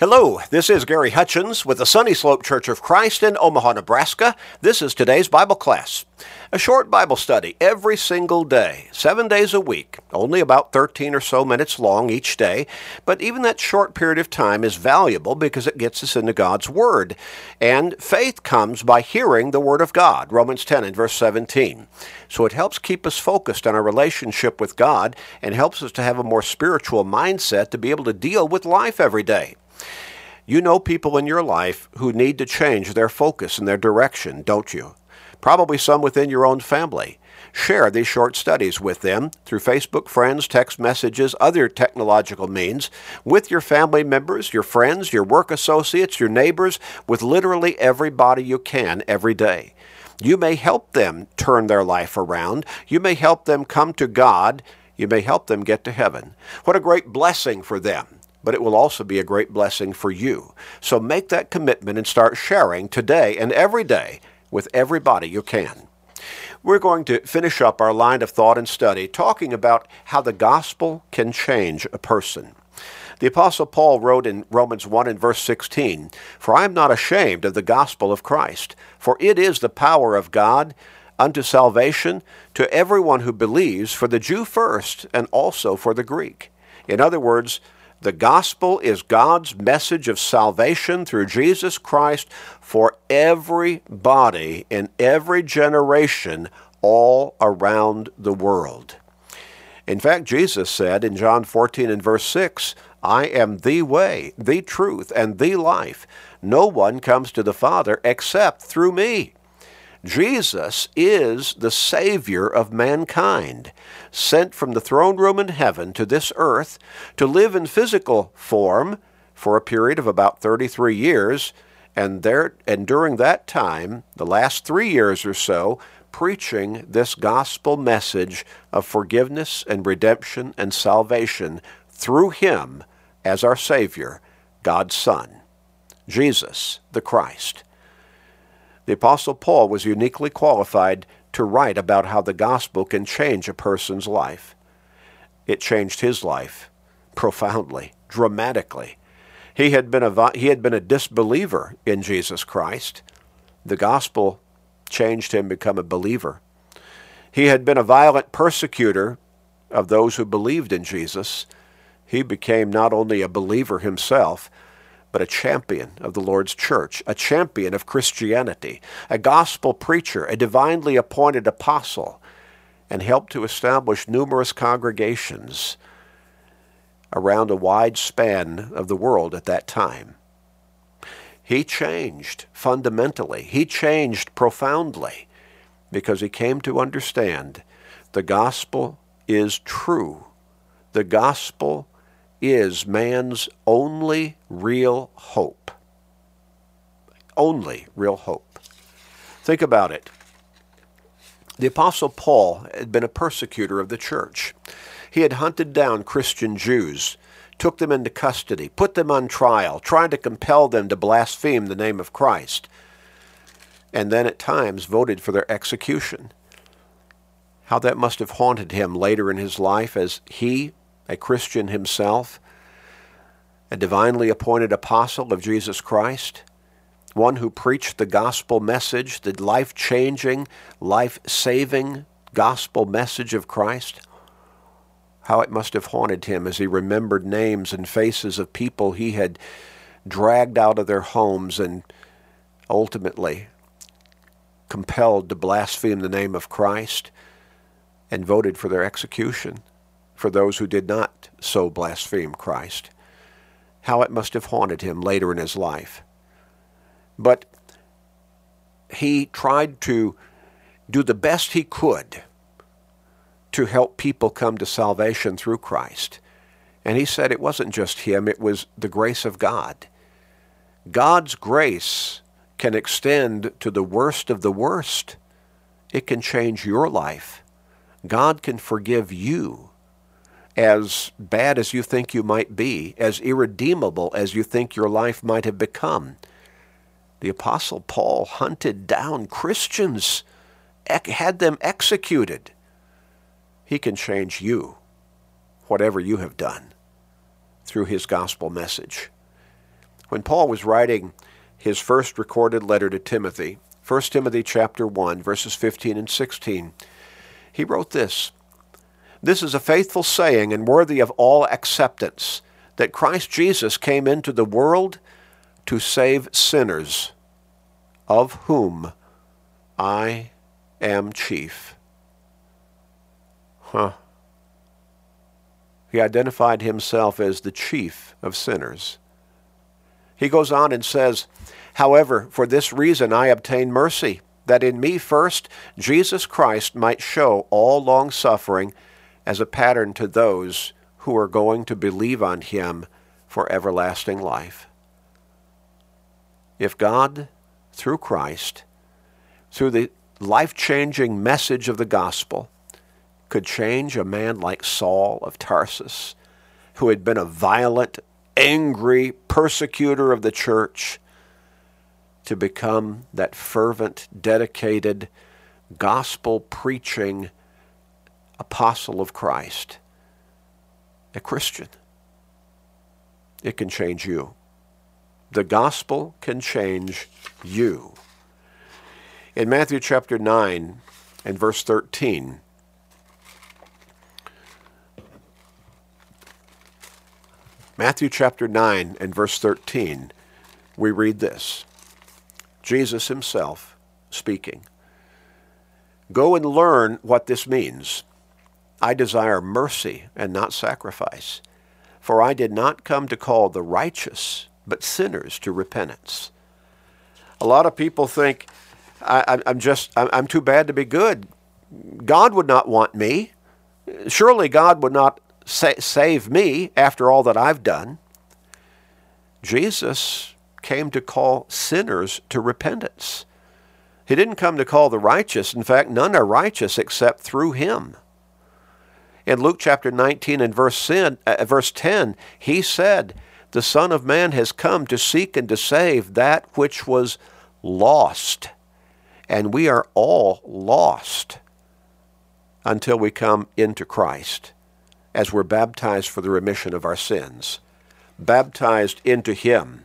Hello, this is Gary Hutchins with the Sunny Slope Church of Christ in Omaha, Nebraska. This is today's Bible class. A short Bible study every single day, seven days a week, only about 13 or so minutes long each day, but even that short period of time is valuable because it gets us into God's Word. And faith comes by hearing the Word of God, Romans 10 and verse 17. So it helps keep us focused on our relationship with God and helps us to have a more spiritual mindset to be able to deal with life every day. You know people in your life who need to change their focus and their direction, don't you? Probably some within your own family. Share these short studies with them through Facebook friends, text messages, other technological means, with your family members, your friends, your work associates, your neighbors, with literally everybody you can every day. You may help them turn their life around. You may help them come to God. You may help them get to heaven. What a great blessing for them but it will also be a great blessing for you. So make that commitment and start sharing today and every day with everybody you can. We're going to finish up our line of thought and study talking about how the gospel can change a person. The Apostle Paul wrote in Romans 1 and verse 16, For I am not ashamed of the gospel of Christ, for it is the power of God unto salvation to everyone who believes, for the Jew first, and also for the Greek. In other words, the gospel is God's message of salvation through Jesus Christ for everybody in every generation all around the world. In fact, Jesus said in John 14 and verse 6, I am the way, the truth, and the life. No one comes to the Father except through me. Jesus is the Savior of mankind, sent from the throne room in heaven to this earth to live in physical form for a period of about 33 years, and, there, and during that time, the last three years or so, preaching this gospel message of forgiveness and redemption and salvation through Him as our Savior, God's Son, Jesus the Christ. The Apostle Paul was uniquely qualified to write about how the gospel can change a person's life. It changed his life profoundly, dramatically. He had been a, he had been a disbeliever in Jesus Christ. The gospel changed him to become a believer. He had been a violent persecutor of those who believed in Jesus. He became not only a believer himself, but a champion of the Lord's church, a champion of Christianity, a gospel preacher, a divinely appointed apostle, and helped to establish numerous congregations around a wide span of the world at that time. He changed fundamentally. He changed profoundly because he came to understand the gospel is true. The gospel is man's only real hope. Only real hope. Think about it. The Apostle Paul had been a persecutor of the church. He had hunted down Christian Jews, took them into custody, put them on trial, tried to compel them to blaspheme the name of Christ, and then at times voted for their execution. How that must have haunted him later in his life as he a Christian himself, a divinely appointed apostle of Jesus Christ, one who preached the gospel message, the life changing, life saving gospel message of Christ. How it must have haunted him as he remembered names and faces of people he had dragged out of their homes and ultimately compelled to blaspheme the name of Christ and voted for their execution for those who did not so blaspheme Christ. How it must have haunted him later in his life. But he tried to do the best he could to help people come to salvation through Christ. And he said it wasn't just him, it was the grace of God. God's grace can extend to the worst of the worst. It can change your life. God can forgive you as bad as you think you might be, as irredeemable as you think your life might have become. The Apostle Paul hunted down Christians, had them executed. He can change you, whatever you have done, through his gospel message. When Paul was writing his first recorded letter to Timothy, 1 Timothy chapter 1 verses 15 and 16, he wrote this: This is a faithful saying and worthy of all acceptance that Christ Jesus came into the world to save sinners, of whom I am chief. Huh. He identified himself as the chief of sinners. He goes on and says, However, for this reason I obtain mercy, that in me first Jesus Christ might show all long suffering as a pattern to those who are going to believe on him for everlasting life. If God, through Christ, through the life changing message of the gospel, could change a man like Saul of Tarsus, who had been a violent, angry persecutor of the church, to become that fervent, dedicated, gospel preaching apostle of Christ, a Christian. It can change you. The gospel can change you. In Matthew chapter 9 and verse 13, Matthew chapter 9 and verse 13, we read this Jesus himself speaking. Go and learn what this means. I desire mercy and not sacrifice, for I did not come to call the righteous, but sinners to repentance. A lot of people think, I, am just, I'm too bad to be good. God would not want me. Surely God would not sa- save me after all that I've done. Jesus came to call sinners to repentance. He didn't come to call the righteous. In fact, none are righteous except through him. In Luke chapter 19 and verse 10, uh, verse 10, he said, The Son of Man has come to seek and to save that which was lost. And we are all lost until we come into Christ as we're baptized for the remission of our sins, baptized into Him.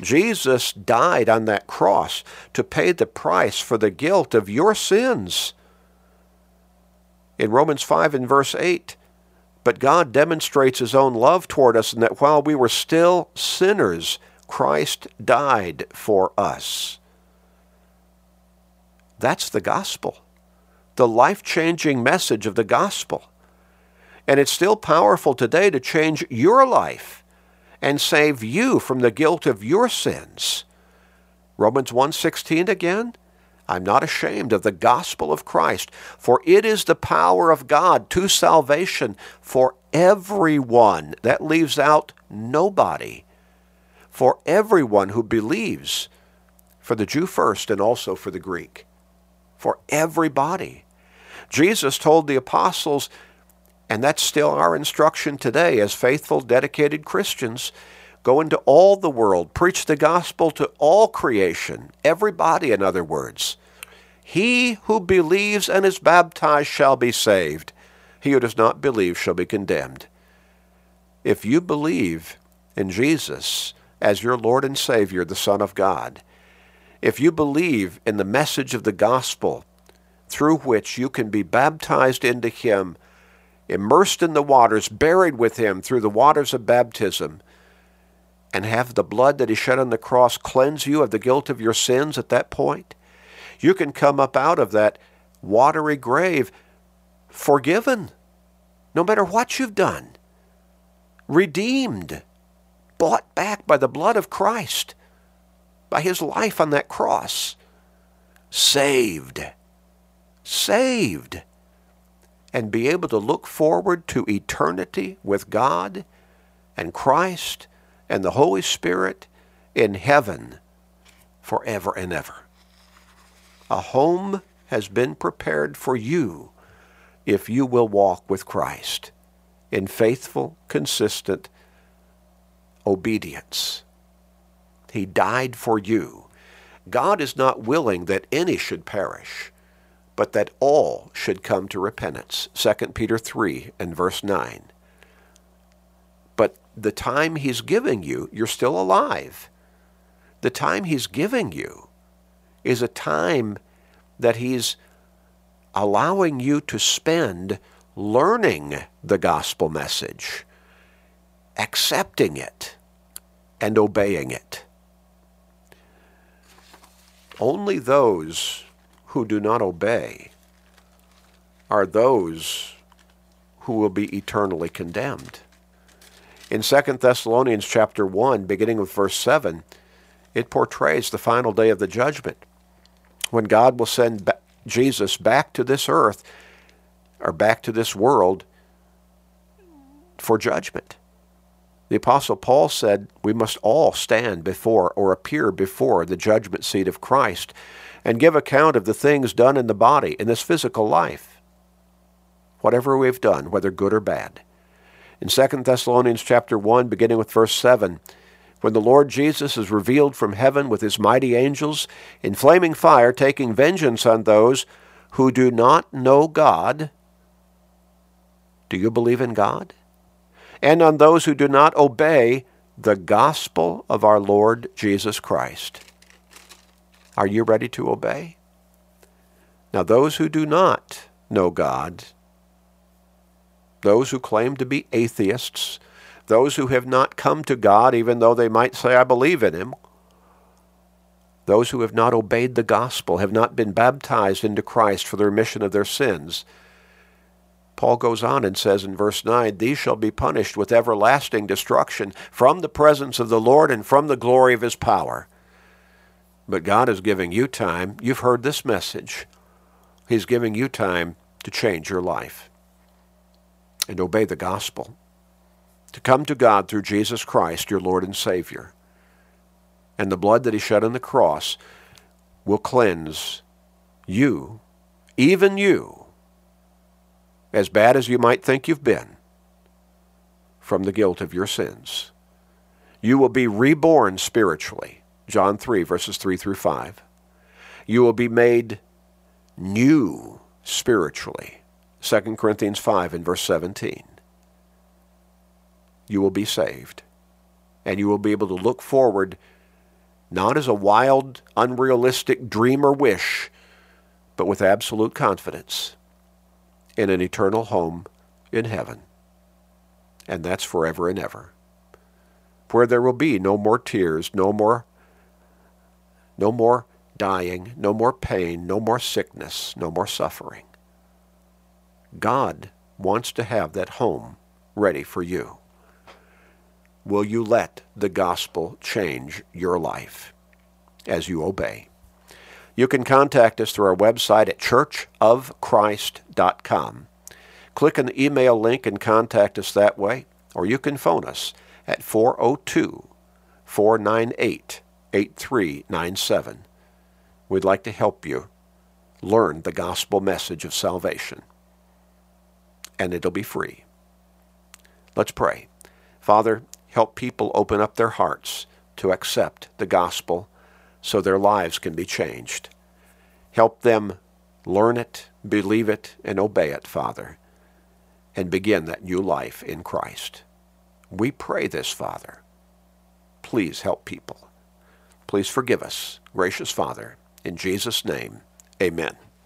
Jesus died on that cross to pay the price for the guilt of your sins. In Romans 5 and verse 8, but God demonstrates His own love toward us in that while we were still sinners, Christ died for us. That's the gospel, the life changing message of the gospel. And it's still powerful today to change your life and save you from the guilt of your sins. Romans 1:16 again, I'm not ashamed of the gospel of Christ, for it is the power of God to salvation for everyone. That leaves out nobody. For everyone who believes, for the Jew first and also for the Greek. For everybody. Jesus told the apostles and that's still our instruction today as faithful, dedicated Christians. Go into all the world, preach the gospel to all creation, everybody, in other words. He who believes and is baptized shall be saved. He who does not believe shall be condemned. If you believe in Jesus as your Lord and Savior, the Son of God, if you believe in the message of the gospel through which you can be baptized into Him immersed in the waters, buried with him through the waters of baptism, and have the blood that he shed on the cross cleanse you of the guilt of your sins at that point, you can come up out of that watery grave forgiven, no matter what you've done, redeemed, bought back by the blood of Christ, by his life on that cross, saved. Saved and be able to look forward to eternity with God and Christ and the Holy Spirit in heaven forever and ever. A home has been prepared for you if you will walk with Christ in faithful, consistent obedience. He died for you. God is not willing that any should perish but that all should come to repentance. 2 Peter 3 and verse 9. But the time he's giving you, you're still alive. The time he's giving you is a time that he's allowing you to spend learning the gospel message, accepting it, and obeying it. Only those who do not obey are those who will be eternally condemned. In 2 Thessalonians chapter 1, beginning with verse 7, it portrays the final day of the judgment when God will send Jesus back to this earth or back to this world for judgment. The Apostle Paul said we must all stand before or appear before the judgment seat of Christ and give account of the things done in the body, in this physical life, whatever we've done, whether good or bad. In 2 Thessalonians chapter 1, beginning with verse 7, when the Lord Jesus is revealed from heaven with his mighty angels in flaming fire, taking vengeance on those who do not know God. Do you believe in God? And on those who do not obey the gospel of our Lord Jesus Christ. Are you ready to obey? Now, those who do not know God, those who claim to be atheists, those who have not come to God, even though they might say, I believe in Him, those who have not obeyed the gospel, have not been baptized into Christ for the remission of their sins. Paul goes on and says in verse 9, These shall be punished with everlasting destruction from the presence of the Lord and from the glory of His power. But God is giving you time. You've heard this message. He's giving you time to change your life and obey the gospel, to come to God through Jesus Christ, your Lord and Savior. And the blood that He shed on the cross will cleanse you, even you, as bad as you might think you've been, from the guilt of your sins. You will be reborn spiritually John 3, verses 3 through 5. You will be made new spiritually. 2 Corinthians 5 and verse 17. You will be saved. And you will be able to look forward not as a wild, unrealistic dream or wish, but with absolute confidence in an eternal home in heaven. And that's forever and ever. Where there will be no more tears, no more no more dying, no more pain, no more sickness, no more suffering. God wants to have that home ready for you. Will you let the gospel change your life as you obey? You can contact us through our website at churchofchrist.com. Click on the email link and contact us that way, or you can phone us at 402 498 8397. We'd like to help you learn the gospel message of salvation. And it'll be free. Let's pray. Father, help people open up their hearts to accept the gospel so their lives can be changed. Help them learn it, believe it, and obey it, Father, and begin that new life in Christ. We pray this, Father. Please help people. Please forgive us, gracious Father. In Jesus' name, amen.